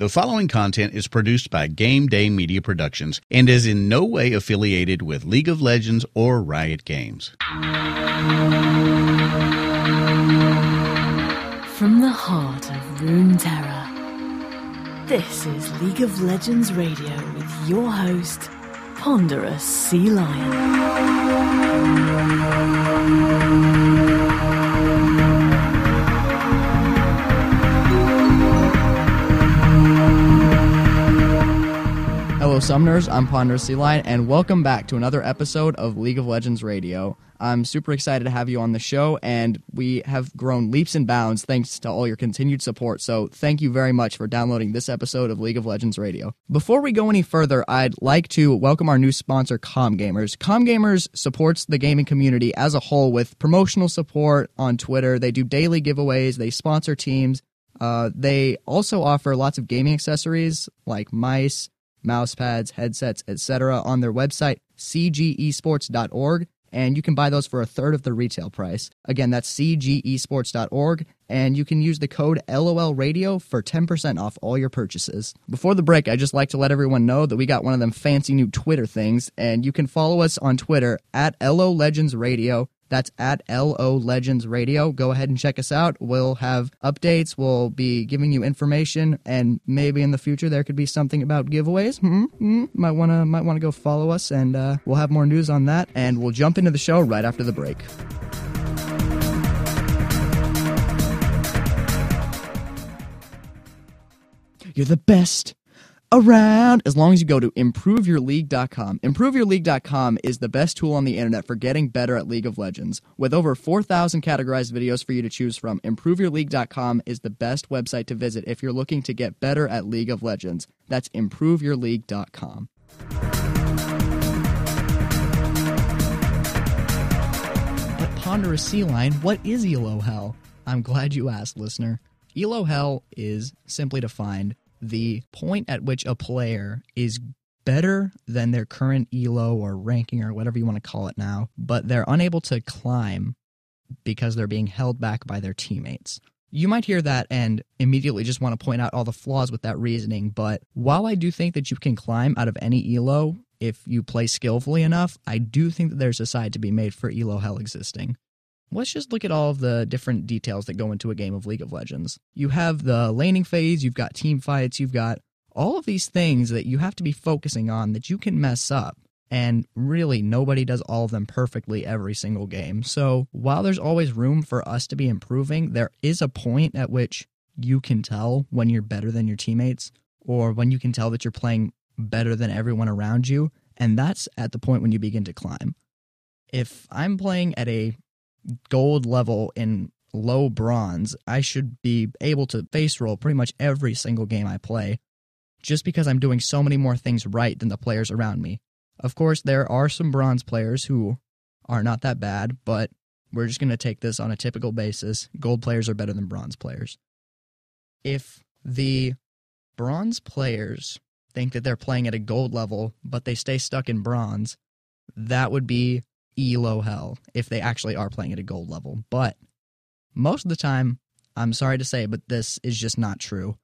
The following content is produced by Game Day Media Productions and is in no way affiliated with League of Legends or Riot Games. From the heart of Runeterra, this is League of Legends Radio with your host, Ponderous Sea Lion. Hello, Summoners. I'm Ponderous Sea and welcome back to another episode of League of Legends Radio. I'm super excited to have you on the show, and we have grown leaps and bounds thanks to all your continued support. So, thank you very much for downloading this episode of League of Legends Radio. Before we go any further, I'd like to welcome our new sponsor, Com Gamers. Com Gamers supports the gaming community as a whole with promotional support on Twitter. They do daily giveaways, they sponsor teams. Uh, they also offer lots of gaming accessories like mice, mouse pads, headsets, etc. on their website, cgesports.org, and you can buy those for a third of the retail price. Again, that's cgesports.org, and you can use the code LOL Radio for 10% off all your purchases. Before the break, I'd just like to let everyone know that we got one of them fancy new Twitter things, and you can follow us on Twitter at LO Legends Radio. That's at LO Legends Radio. Go ahead and check us out. We'll have updates. We'll be giving you information, and maybe in the future there could be something about giveaways. Hmm? Hmm? Might wanna might wanna go follow us, and uh, we'll have more news on that. And we'll jump into the show right after the break. You're the best around as long as you go to improveyourleague.com. Improveyourleague.com is the best tool on the internet for getting better at League of Legends. With over 4,000 categorized videos for you to choose from, improveyourleague.com is the best website to visit if you're looking to get better at League of Legends. That's improveyourleague.com. But Ponderous Sea Lion, what is Elo Hell? I'm glad you asked, listener. Elo Hell is simply defined the point at which a player is better than their current elo or ranking or whatever you want to call it now, but they're unable to climb because they're being held back by their teammates. You might hear that and immediately just want to point out all the flaws with that reasoning, but while I do think that you can climb out of any elo if you play skillfully enough, I do think that there's a side to be made for elo hell existing let's just look at all of the different details that go into a game of League of Legends. You have the laning phase, you've got team fights, you've got all of these things that you have to be focusing on that you can mess up. And really, nobody does all of them perfectly every single game. So, while there's always room for us to be improving, there is a point at which you can tell when you're better than your teammates or when you can tell that you're playing better than everyone around you. And that's at the point when you begin to climb. If I'm playing at a gold level in low bronze, I should be able to face roll pretty much every single game I play just because I'm doing so many more things right than the players around me. Of course, there are some bronze players who are not that bad, but we're just going to take this on a typical basis. Gold players are better than bronze players. If the bronze players think that they're playing at a gold level, but they stay stuck in bronze, that would be elo hell if they actually are playing at a gold level. But most of the time, I'm sorry to say, but this is just not true.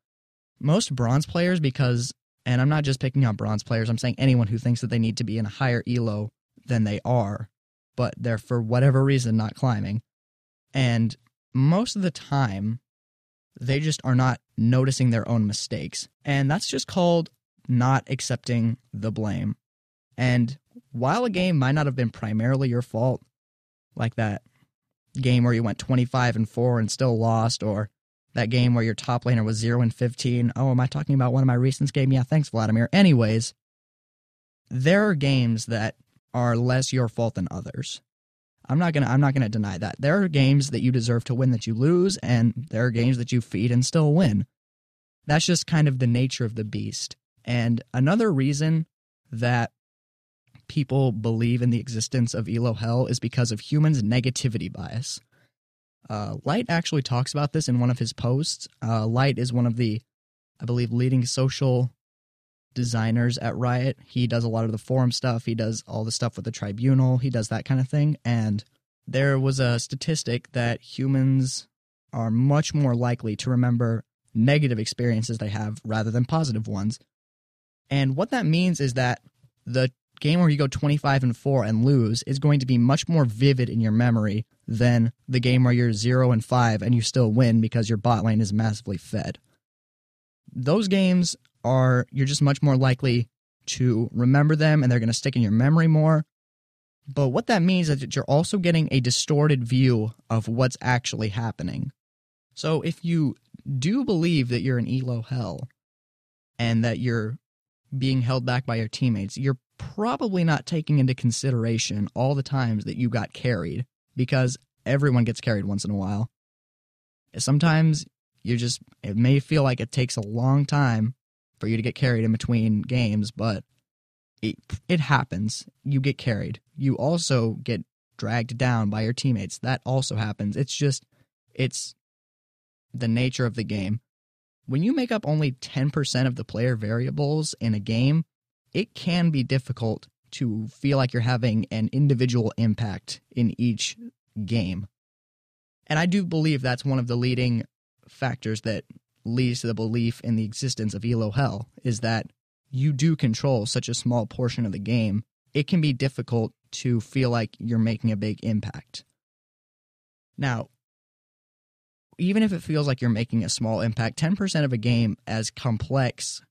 Most bronze players, because, and I'm not just picking on bronze players, I'm saying anyone who thinks that they need to be in a higher elo than they are, but they're for whatever reason not climbing. And most of the time, they just are not noticing their own mistakes. And that's just called not accepting the blame. And while a game might not have been primarily your fault, like that game where you went 25 and 4 and still lost, or that game where your top laner was 0 and 15. Oh, am I talking about one of my recent games? Yeah, thanks, Vladimir. Anyways, there are games that are less your fault than others. I'm not gonna I'm not gonna deny that. There are games that you deserve to win that you lose, and there are games that you feed and still win. That's just kind of the nature of the beast. And another reason that people believe in the existence of Elo Hell is because of humans' negativity bias. Uh, Lyte actually talks about this in one of his posts. Uh, Lyte is one of the, I believe, leading social designers at Riot. He does a lot of the forum stuff. He does all the stuff with the tribunal. He does that kind of thing. And there was a statistic that humans are much more likely to remember negative experiences they have rather than positive ones. And what that means is that the game where you go 25 and 4 and lose is going to be much more vivid in your memory than the game where you're 0 and 5 and you still win because your bot lane is massively fed. Those games are you're just much more likely to remember them and they're going to stick in your memory more. But what that means is that you're also getting a distorted view of what's actually happening. So if you do believe that you're in elo hell and that you're being held back by your teammates, you're probably not taking into consideration all the times that you got carried because everyone gets carried once in a while. Sometimes you just, it may feel like it takes a long time for you to get carried in between games, but it, it happens. You get carried. You also get dragged down by your teammates. That also happens. It's just, it's the nature of the game. When you make up only 10% of the player variables in a game, it can be difficult to feel like you're having an individual impact in each game. And I do believe that's one of the leading factors that leads to the belief in the existence of Elo Hell is that you do control such a small portion of the game. It can be difficult to feel like you're making a big impact. Now, even if it feels like you're making a small impact, 10% of a game as complex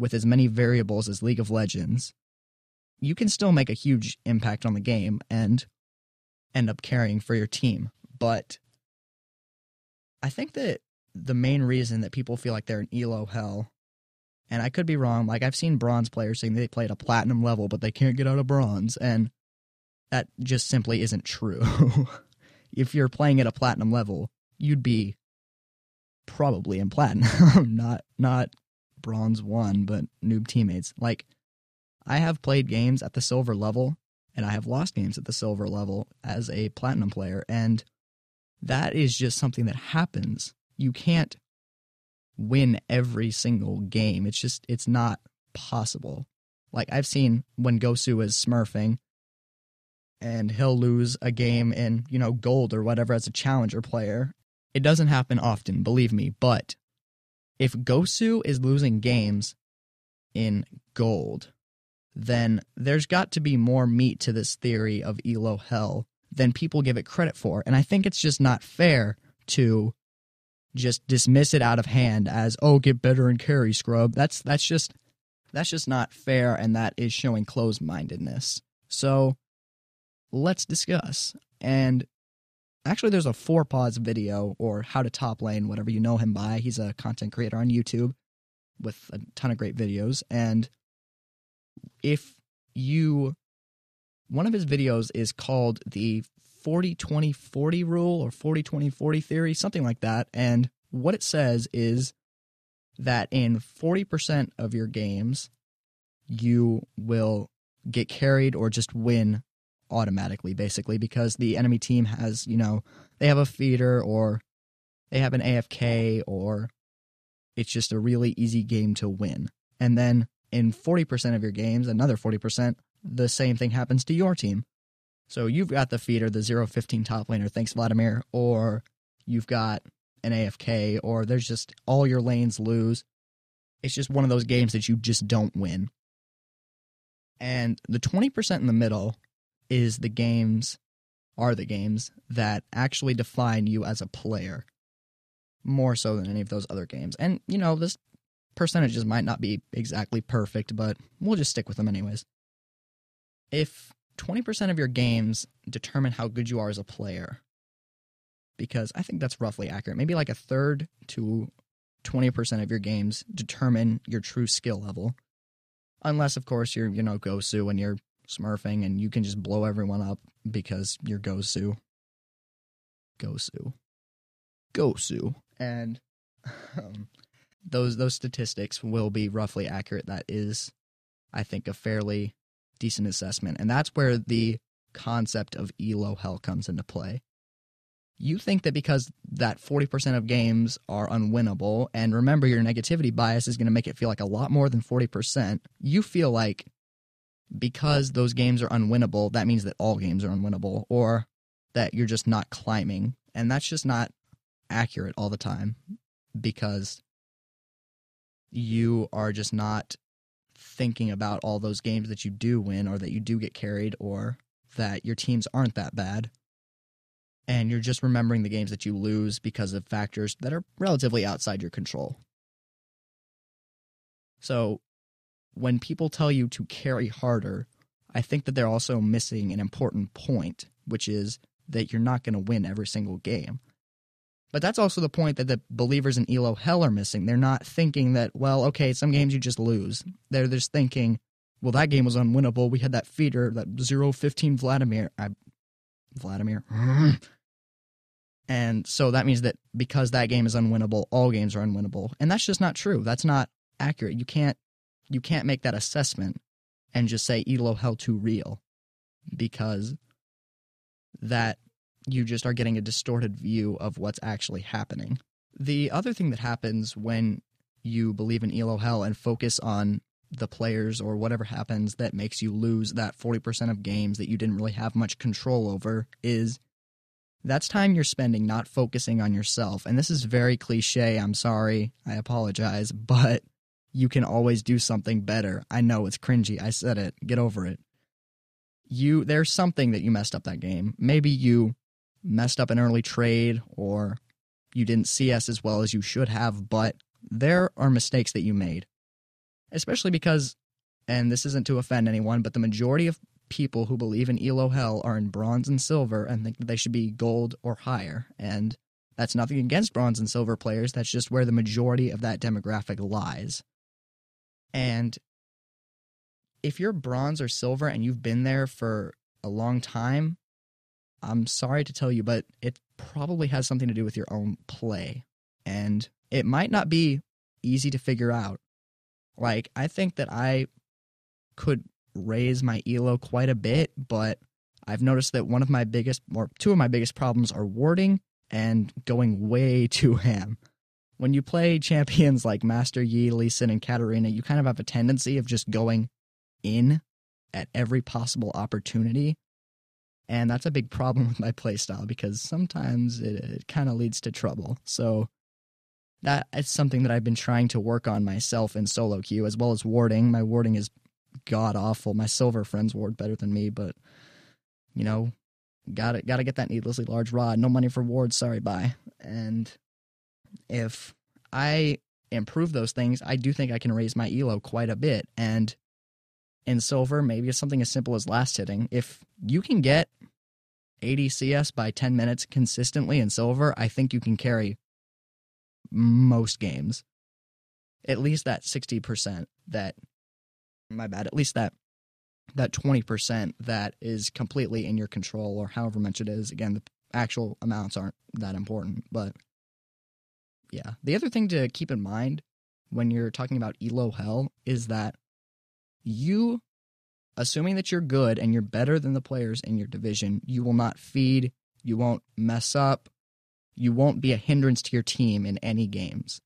with as many variables as League of Legends, you can still make a huge impact on the game and end up carrying for your team. But I think that the main reason that people feel like they're in elo hell, and I could be wrong, like I've seen bronze players saying they play at a platinum level, but they can't get out of bronze, and that just simply isn't true. if you're playing at a platinum level, you'd be probably in platinum, not not bronze one, but noob teammates. Like I have played games at the silver level and I have lost games at the silver level as a platinum player and that is just something that happens. You can't win every single game. It's just it's not possible. Like I've seen when Gosu is smurfing and he'll lose a game in, you know, gold or whatever as a challenger player it doesn't happen often, believe me, but if Gosu is losing games in gold, then there's got to be more meat to this theory of Elo Hell than people give it credit for. And I think it's just not fair to just dismiss it out of hand as, oh, get better and carry, scrub. That's that's just that's just not fair and that is showing closed mindedness. So let's discuss. And Actually, there's a four pause video or how to top lane, whatever you know him by. He's a content creator on YouTube with a ton of great videos. And if you, one of his videos is called the 40 20 40 rule or 40 20 40 theory, something like that. And what it says is that in 40% of your games, you will get carried or just win automatically, basically, because the enemy team has, you know, they have a feeder or they have an AFK or it's just a really easy game to win. And then in 40% of your games, another 40%, the same thing happens to your team. So you've got the feeder, the 0 15 top laner, thanks Vladimir, or you've got an AFK, or there's just all your lanes lose. It's just one of those games that you just don't win. And the 20% in the middle is the games are the games that actually define you as a player more so than any of those other games. And you know, this percentages might not be exactly perfect, but we'll just stick with them anyways. If 20% of your games determine how good you are as a player, because I think that's roughly accurate. Maybe like a third to 20% of your games determine your true skill level. Unless, of course, you're, you know, Gosu and you're smurfing and you can just blow everyone up because you're Gosu. Gosu. Gosu. And um, those those statistics will be roughly accurate. That is, I think, a fairly decent assessment. And that's where the concept of elo hell comes into play. You think that because that 40% of games are unwinnable, and remember your negativity bias is going to make it feel like a lot more than 40%, you feel like because those games are unwinnable, that means that all games are unwinnable or that you're just not climbing. And that's just not accurate all the time because you are just not thinking about all those games that you do win or that you do get carried or that your teams aren't that bad. And you're just remembering the games that you lose because of factors that are relatively outside your control. So when people tell you to carry harder, I think that they're also missing an important point, which is that you're not going to win every single game. But that's also the point that the believers in Elo Hell are missing. They're not thinking that, well, okay, some games you just lose. They're just thinking, well, that game was unwinnable. We had that feeder, that 015 Vladimir. I, Vladimir. and so that means that because that game is unwinnable, all games are unwinnable. And that's just not true. That's not accurate. You can't you can't make that assessment and just say Elo Hell too real because that you just are getting a distorted view of what's actually happening. The other thing that happens when you believe in Elo Hell and focus on the players or whatever happens that makes you lose that 40% of games that you didn't really have much control over is that's time you're spending not focusing on yourself. And this is very cliche. I'm sorry. I apologize. But you can always do something better. I know it's cringy. I said it. Get over it. You there's something that you messed up that game. Maybe you messed up an early trade or you didn't CS as well as you should have, but there are mistakes that you made. Especially because and this isn't to offend anyone, but the majority of people who believe in Elo Hell are in bronze and silver and think that they should be gold or higher. And that's nothing against bronze and silver players. That's just where the majority of that demographic lies. And if you're bronze or silver and you've been there for a long time, I'm sorry to tell you, but it probably has something to do with your own play. And it might not be easy to figure out. Like, I think that I could raise my elo quite a bit, but I've noticed that one of my biggest, or two of my biggest problems are warding and going way too ham when you play champions like Master Yi, Lee Sin, and Katarina, you kind of have a tendency of just going in at every possible opportunity. And that's a big problem with my playstyle because sometimes it, it kind of leads to trouble. So that is something that I've been trying to work on myself in solo queue as well as warding. My warding is god awful. My silver friends ward better than me, but you know, got to got to get that needlessly large rod. No money for wards. Sorry, bye. And if I improve those things, I do think I can raise my elo quite a bit. And in silver, maybe it's something as simple as last hitting. If you can get 80 CS by 10 minutes consistently in silver, I think you can carry most games. At least that 60% that my bad, at least that that 20% that is completely in your control or however much it is. Again, the actual amounts aren't that important, but yeah. The other thing to keep in mind when you're talking about Elo Hell is that you, assuming that you're good and you're better than the players in your division, you will not feed, you won't mess up, you won't be a hindrance to your team in any games.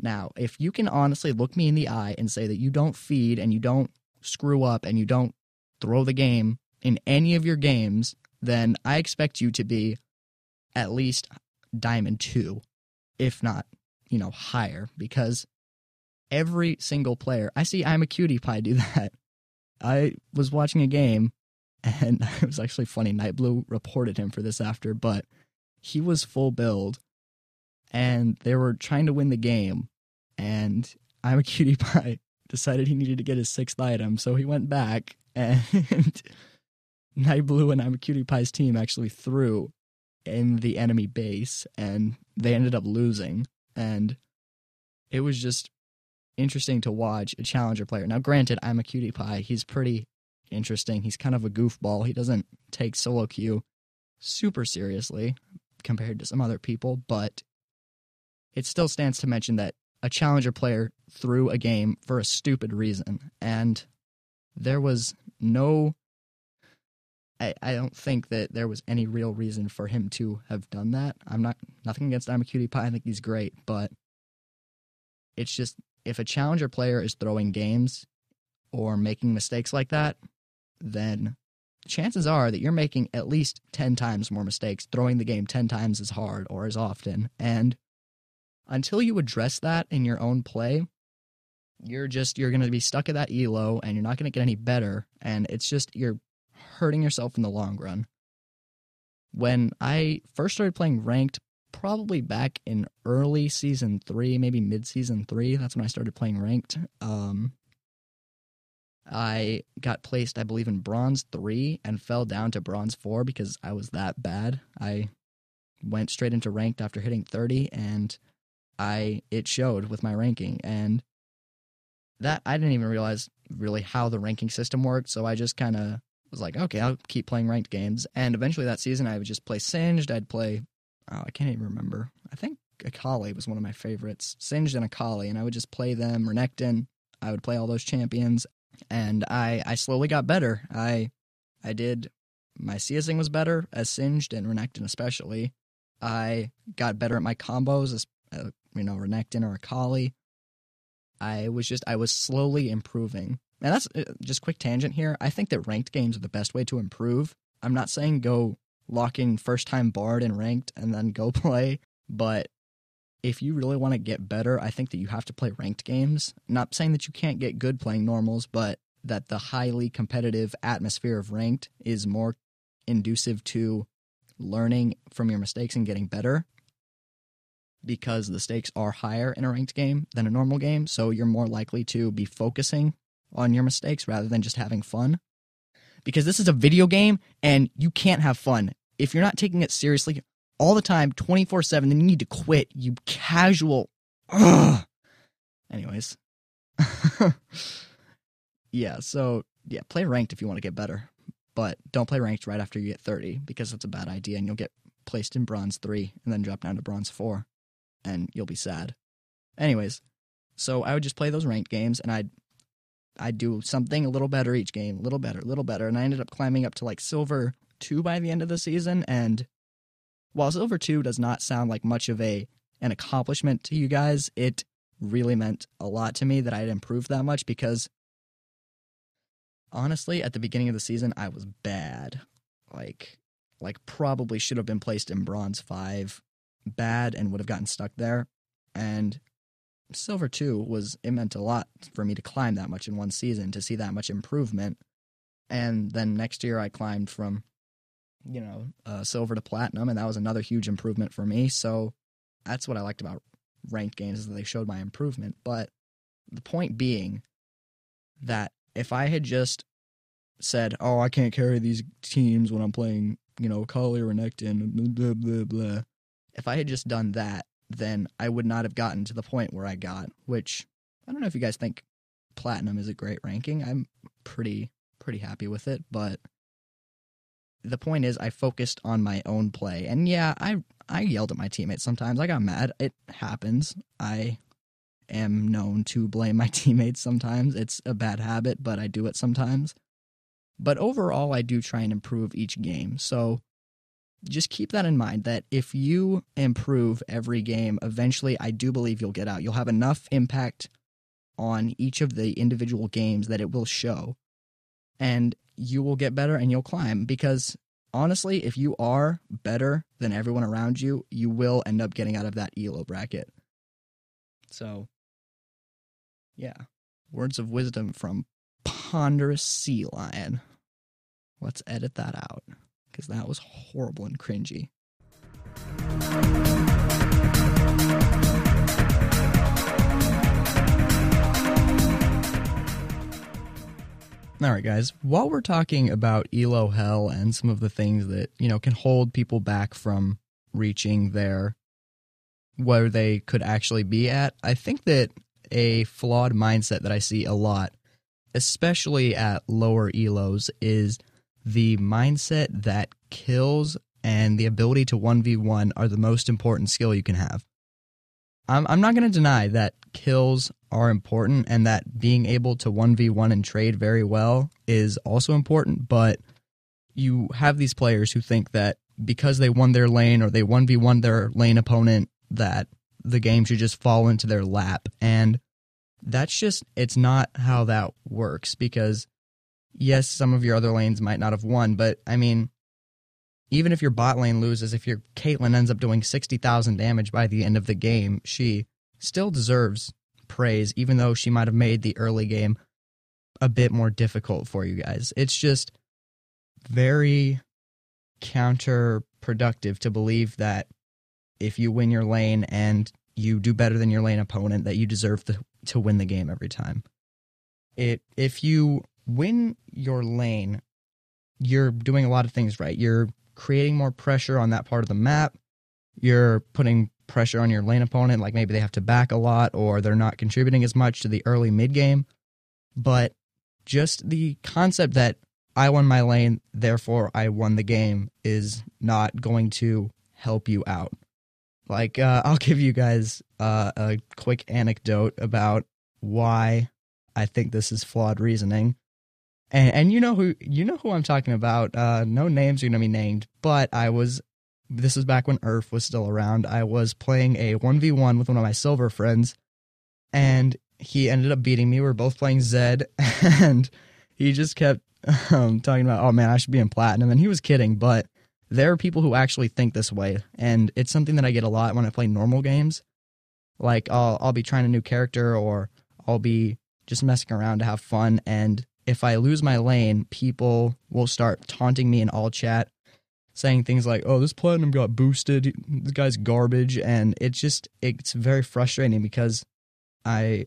Now, if you can honestly look me in the eye and say that you don't feed and you don't screw up and you don't throw the game in any of your games, then I expect you to be at least Diamond 2 if not, you know, higher because every single player, I see Imaqtpie do that. I was watching a game and it was actually funny. Nightblue reported him for this after, but he was full build and they were trying to win the game. And I'm a cutie pie decided he needed to get his sixth item, so he went back and Nightblue and Imaqtpie's team actually threw in the enemy base and they ended up losing and it was just interesting to watch a challenger player. Now granted, Imaqtpie. He's pretty interesting. He's kind of a goofball. He doesn't take solo queue super seriously compared to some other people, but it still stands to mention that a challenger player threw a game for a stupid reason and there was no I, I don't think that there was any real reason for him to have done that. I'm not nothing against Imaqtpie. I think he's great, but it's just if a challenger player is throwing games or making mistakes like that, then chances are that you're making at least 10 times more mistakes, throwing the game 10 times as hard or as often. And until you address that in your own play, you're just you're going to be stuck at that elo and you're not going to get any better and it's just you're hurting yourself in the long run. When i first started playing ranked probably back in early season 3 maybe mid season 3 that's when i started playing ranked. Um i got placed i believe in bronze 3 and fell down to bronze 4 because i was that bad. I went straight into ranked after hitting 30 and i it showed with my ranking. And that I didn't even realize really how the ranking system worked. So I just kind of was like, okay, I'll keep playing ranked games. And eventually that season, I would just play Singed. I'd play, oh, I can't even remember. I think Akali was one of my favorites. Singed and Akali, and I would just play them. Renekton. I would play all those champions, and I I slowly got better. I I did my CSing was better as Singed and Renekton especially. I got better at my combos, as uh, you know, Renekton or Akali. I was just I was slowly improving. And that's uh, just quick tangent here. I think that ranked games are the best way to improve. I'm not saying go lock in first time bard and ranked and then go play, but if you really want to get better, I think that you have to play ranked games. Not saying that you can't get good playing normals, but that the highly competitive atmosphere of ranked is more inducive to learning from your mistakes and getting better because the stakes are higher in a ranked game than a normal game. So you're more likely to be focusing on your mistakes rather than just having fun. Because this is a video game and you can't have fun. If you're not taking it seriously all the time, 24 7, then you need to quit, you casual. Ugh. Anyways. yeah, so yeah, play ranked if you want to get better. But don't play ranked right after you get 30 because that's a bad idea and you'll get placed in bronze 3 and then drop down to bronze 4 and you'll be sad. Anyways, so I would just play those ranked games and I'd I'd do something a little better each game, a little better, a little better, and I ended up climbing up to like silver 2 by the end of the season and while silver 2 does not sound like much of a an accomplishment to you guys, it really meant a lot to me that I'd improved that much because honestly, at the beginning of the season, I was bad. Like like probably should have been placed in bronze 5 bad and would have gotten stuck there. And Silver 2 was, it meant a lot for me to climb that much in one season, to see that much improvement. And then next year I climbed from, you know, uh, silver to platinum, and that was another huge improvement for me. So that's what I liked about ranked games is that they showed my improvement. But the point being that if I had just said, "Oh, I can't carry these teams when I'm playing," you know, Kali or Renekton, blah blah blah, if I had just done that, then I would not have gotten to the point where I got, which I don't know if you guys think platinum is a great ranking. I'm pretty pretty happy with it, but the point is I focused on my own play. And yeah, I I yelled at my teammates sometimes. I got mad. It happens. I am known to blame my teammates sometimes. It's a bad habit, but I do it sometimes. But overall, I do try and improve each game. So just keep that in mind that if you improve every game, eventually I do believe you'll get out. You'll have enough impact on each of the individual games that it will show. And you will get better and you'll climb because honestly, if you are better than everyone around you, you will end up getting out of that ELO bracket. So, yeah. Words of wisdom from Ponderous Sea Lion. Let's edit that out because that was horrible and cringy. All right, guys. While we're talking about Elo Hell and some of the things that, you know, can hold people back from reaching their where they could actually be at, I think that a flawed mindset that I see a lot, especially at lower Elos, is the mindset that kills and the ability to 1v1 are the most important skill you can have. I'm, I'm not going to deny that kills are important and that being able to 1v1 and trade very well is also important, but you have these players who think that because they won their lane or they 1v1 their lane opponent, that the game should just fall into their lap. And that's just, it's not how that works because yes, some of your other lanes might not have won, but I mean, even if your bot lane loses, if your Caitlyn ends up doing 60,000 damage by the end of the game, she still deserves praise, even though she might have made the early game a bit more difficult for you guys. It's just very counterproductive to believe that if you win your lane and you do better than your lane opponent, that you deserve to, to win the game every time. It if you win your lane, you're doing a lot of things right. You're creating more pressure on that part of the map. You're putting pressure on your lane opponent, like maybe they have to back a lot or they're not contributing as much to the early mid game. But just the concept that I won my lane, therefore I won the game is not going to help you out. Like, uh, I'll give you guys uh, a quick anecdote about why I think this is flawed reasoning. And, and you know who you know who I'm talking about. Uh, no names are gonna be named, but I was. This was back when URF was still around. I was playing a one v one with one of my silver friends, and he ended up beating me. We were both playing Zed, and he just kept um, talking about, "Oh man, I should be in platinum," and he was kidding, but there are people who actually think this way, and it's something that I get a lot when I play normal games. Like I'll I'll be trying a new character, or I'll be just messing around to have fun, and if I lose my lane, people will start taunting me in all chat, saying things like, "Oh, this platinum got boosted. This guy's garbage," and it's just it's very frustrating because I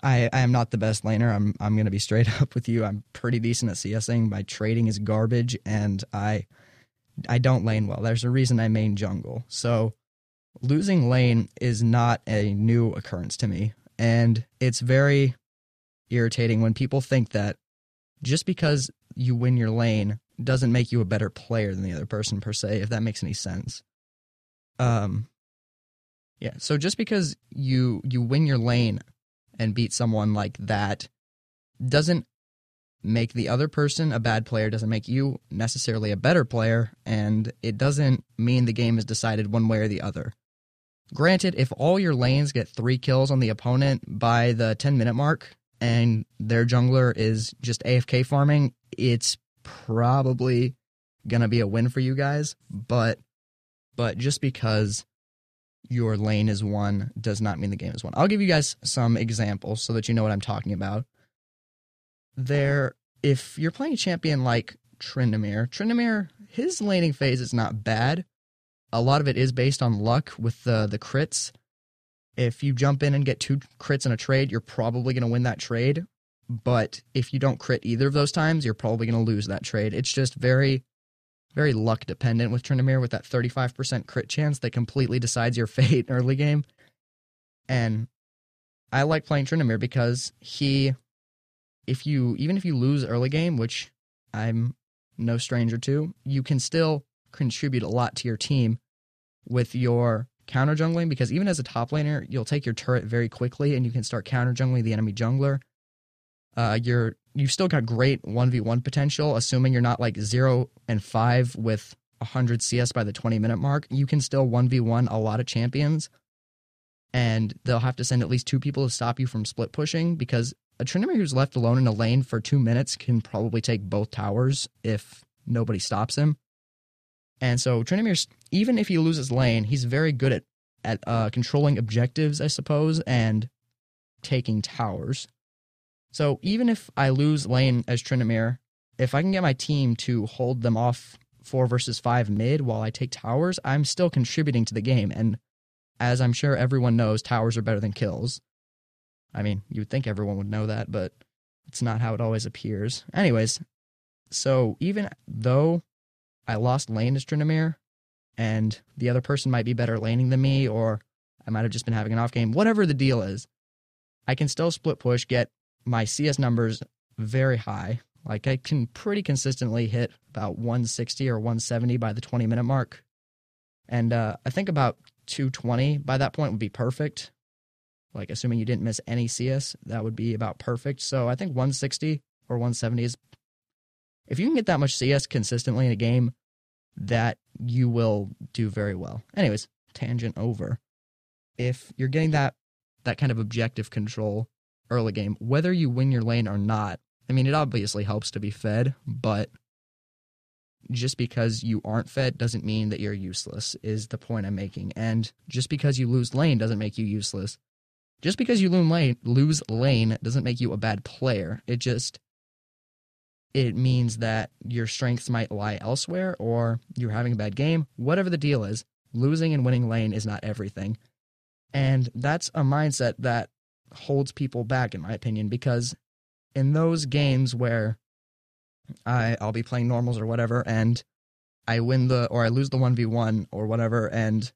I I am not the best laner. I'm I'm gonna be straight up with you. I'm pretty decent at CSing. My trading is garbage, and I I don't lane well. There's a reason I main jungle. So losing lane is not a new occurrence to me, and it's very irritating when people think that just because you win your lane doesn't make you a better player than the other person per se if that makes any sense. Um yeah so just because you you win your lane and beat someone like that doesn't make the other person a bad player doesn't make you necessarily a better player and it doesn't mean the game is decided one way or the other. Granted if all your lanes get 3 kills on the opponent by the 10 minute mark and their jungler is just AFK farming, it's probably gonna be a win for you guys. But but just because your lane is won does not mean the game is won. I'll give you guys some examples so that you know what I'm talking about. There, if you're playing a champion like Tryndamere, Tryndamere, his laning phase is not bad. A lot of it is based on luck with the the crits if you jump in and get two crits in a trade, you're probably going to win that trade. But if you don't crit either of those times, you're probably going to lose that trade. It's just very, very luck dependent with Tryndamere with that 35% crit chance that completely decides your fate in early game. And I like playing Tryndamere because he, if you, even if you lose early game, which I'm no stranger to, you can still contribute a lot to your team with your counter jungling because even as a top laner, you'll take your turret very quickly and you can start counter jungling the enemy jungler. Uh, you're you've still got great one v one potential, assuming you're not like zero and five with hundred CS by the twenty minute mark. You can still one v one a lot of champions, and they'll have to send at least two people to stop you from split pushing because a Tryndamere who's left alone in a lane for two minutes can probably take both towers if nobody stops him. And so Tryndamere, even if he loses lane, he's very good at at uh, controlling objectives, I suppose, and taking towers. So even if I lose lane as Tryndamere, if I can get my team to hold them off four versus five mid while I take towers, I'm still contributing to the game. And as I'm sure everyone knows, towers are better than kills. I mean, you would think everyone would know that, but it's not how it always appears. Anyways, so even though I lost lane as Tryndamere, and the other person might be better laning than me, or I might have just been having an off game, whatever the deal is, I can still split push, get my CS numbers very high. Like I can pretty consistently hit about 160 or 170 by the 20 minute mark. And uh, I think about 220 by that point would be perfect. Like assuming you didn't miss any CS, that would be about perfect. So I think 160 or 170 is if you can get that much CS consistently in a game, that you will do very well. Anyways, tangent over. If you're getting that that kind of objective control early game, whether you win your lane or not, I mean, it obviously helps to be fed, but just because you aren't fed doesn't mean that you're useless, is the point I'm making. And just because you lose lane doesn't make you useless. just because you lose lane, lose lane doesn't make you a bad player. It just it means that your strengths might lie elsewhere or you're having a bad game. Whatever the deal is, losing and winning lane is not everything. And that's a mindset that holds people back, in my opinion, because in those games where I, I'll be playing normals or whatever, and I win the or I lose the one v one or whatever, and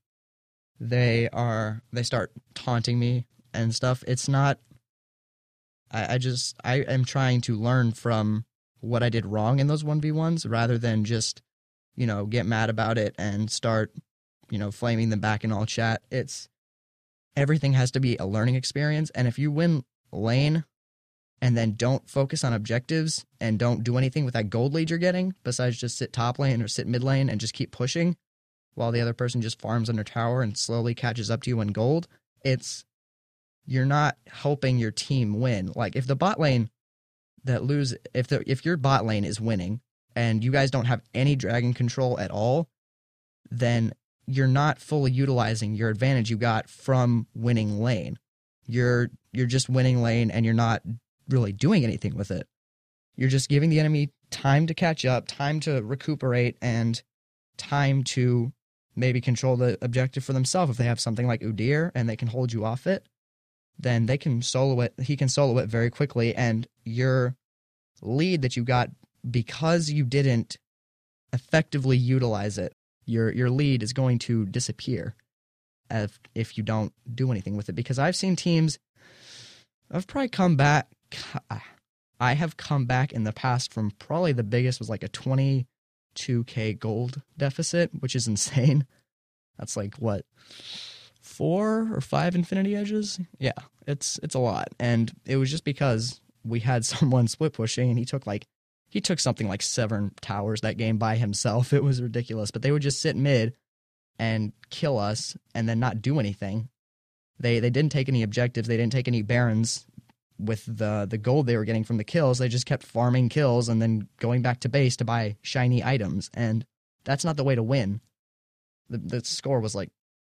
they are they start taunting me and stuff. It's not. I, I just I am trying to learn from what I did wrong in those one v ones rather than just you know get mad about it and start you know flaming them back in all chat. It's everything has to be a learning experience, and if you win lane and then don't focus on objectives and don't do anything with that gold lead you're getting besides just sit top lane or sit mid lane and just keep pushing while the other person just farms under tower and slowly catches up to you in gold, it's you're not helping your team win. Like if the bot lane that lose if the if your bot lane is winning and you guys don't have any dragon control at all, then you're not fully utilizing your advantage you got from winning lane. You're you're just winning lane and you're not really doing anything with it. You're just giving the enemy time to catch up, time to recuperate, and time to maybe control the objective for themselves. If they have something like Udyr and they can hold you off it, then they can solo it. He can solo it very quickly, and your lead that you got because you didn't effectively utilize it, your your lead is going to disappear if if you don't do anything with it. Because I've seen teams, I've probably come back I have come back in the past from probably the biggest was like a 22k gold deficit, which is insane. That's like what four or five infinity edges? Yeah, it's it's a lot. And it was just because we had someone split pushing and he took like he took something like seven towers that game by himself. It was ridiculous. But they would just sit mid and kill us and then not do anything. They they didn't take any objectives, they didn't take any barons with the the gold they were getting from the kills, they just kept farming kills and then going back to base to buy shiny items, and that's not the way to win. The the score was like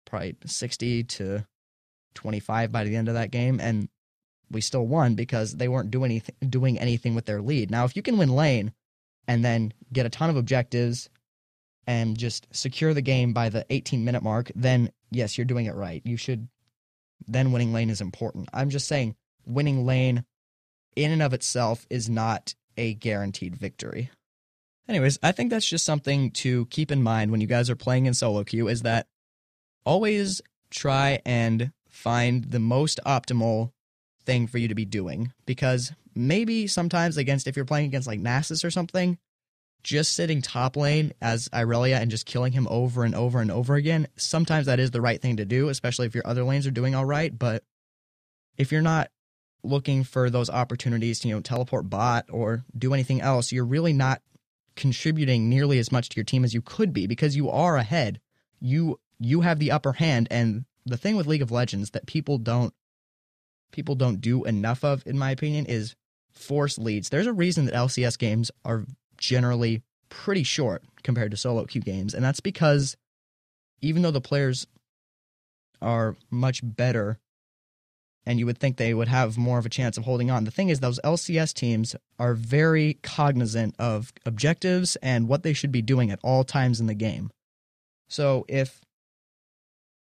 probably sixty to twenty five by the end of that game, and we still won because they weren't doing anything doing anything with their lead. Now, if you can win lane and then get a ton of objectives and just secure the game by the 18 minute mark, then yes, you're doing it right. You should then winning lane is important. I'm just saying winning lane in and of itself is not a guaranteed victory. Anyways, I think that's just something to keep in mind when you guys are playing in solo queue is that always try and find the most optimal thing for you to be doing because maybe sometimes against if you're playing against like Nasus or something, just sitting top lane as Irelia and just killing him over and over and over again, sometimes that is the right thing to do, especially if your other lanes are doing all right. But if you're not looking for those opportunities to you know teleport bot or do anything else, you're really not contributing nearly as much to your team as you could be because you are ahead. You you have the upper hand and the thing with League of Legends that people don't people don't do enough of in my opinion is force leads. There's a reason that LCS games are generally pretty short compared to solo queue games and that's because even though the players are much better and you would think they would have more of a chance of holding on. The thing is, those LCS teams are very cognizant of objectives and what they should be doing at all times in the game. So if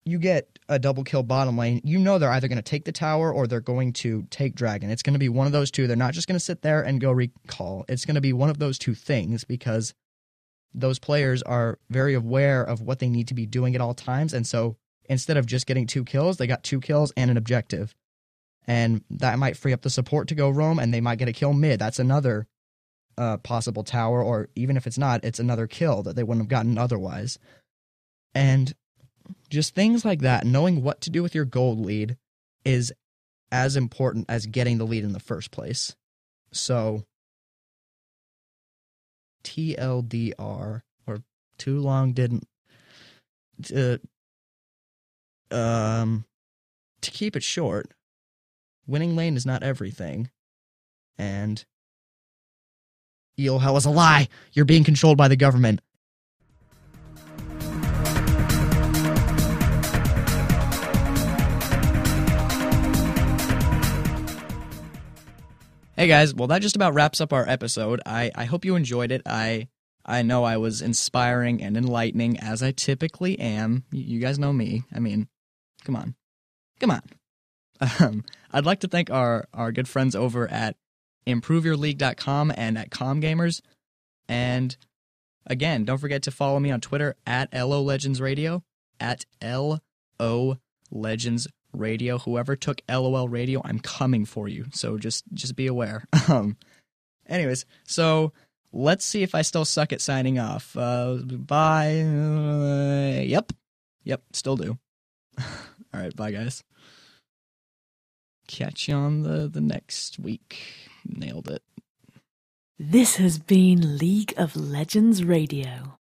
you get a double kill bottom lane, you know they're either going to take the tower or they're going to take dragon. It's going to be one of those two. They're not just going to sit there and go recall. It's going to be one of those two things because those players are very aware of what they need to be doing at all times. And so instead of just getting two kills, they got two kills and an objective. And that might free up the support to go roam, and they might get a kill mid. That's another uh, possible tower, or even if it's not, it's another kill that they wouldn't have gotten otherwise. And just things like that, knowing what to do with your gold lead is as important as getting the lead in the first place. So, TLDR, or too long didn't. Uh, um, to keep it short, winning lane is not everything. And Elo Hell is a lie. You're being controlled by the government. Hey guys, well that just about wraps up our episode. I, I hope you enjoyed it. I I know I was inspiring and enlightening as I typically am. You guys know me. I mean, come on. Come on. Um, I'd like to thank our, our good friends over at improveyourleague.com and at ComGamers. And again, don't forget to follow me on Twitter at LO Legends Radio, at LO Legends Radio. Whoever took LOL Radio, I'm coming for you. So just just be aware. Um, anyways, so let's see if I still suck at signing off. Uh, bye. Uh, yep, yep, still do. All right, bye guys. Catch you on the the next week. Nailed it. This has been League of Legends Radio.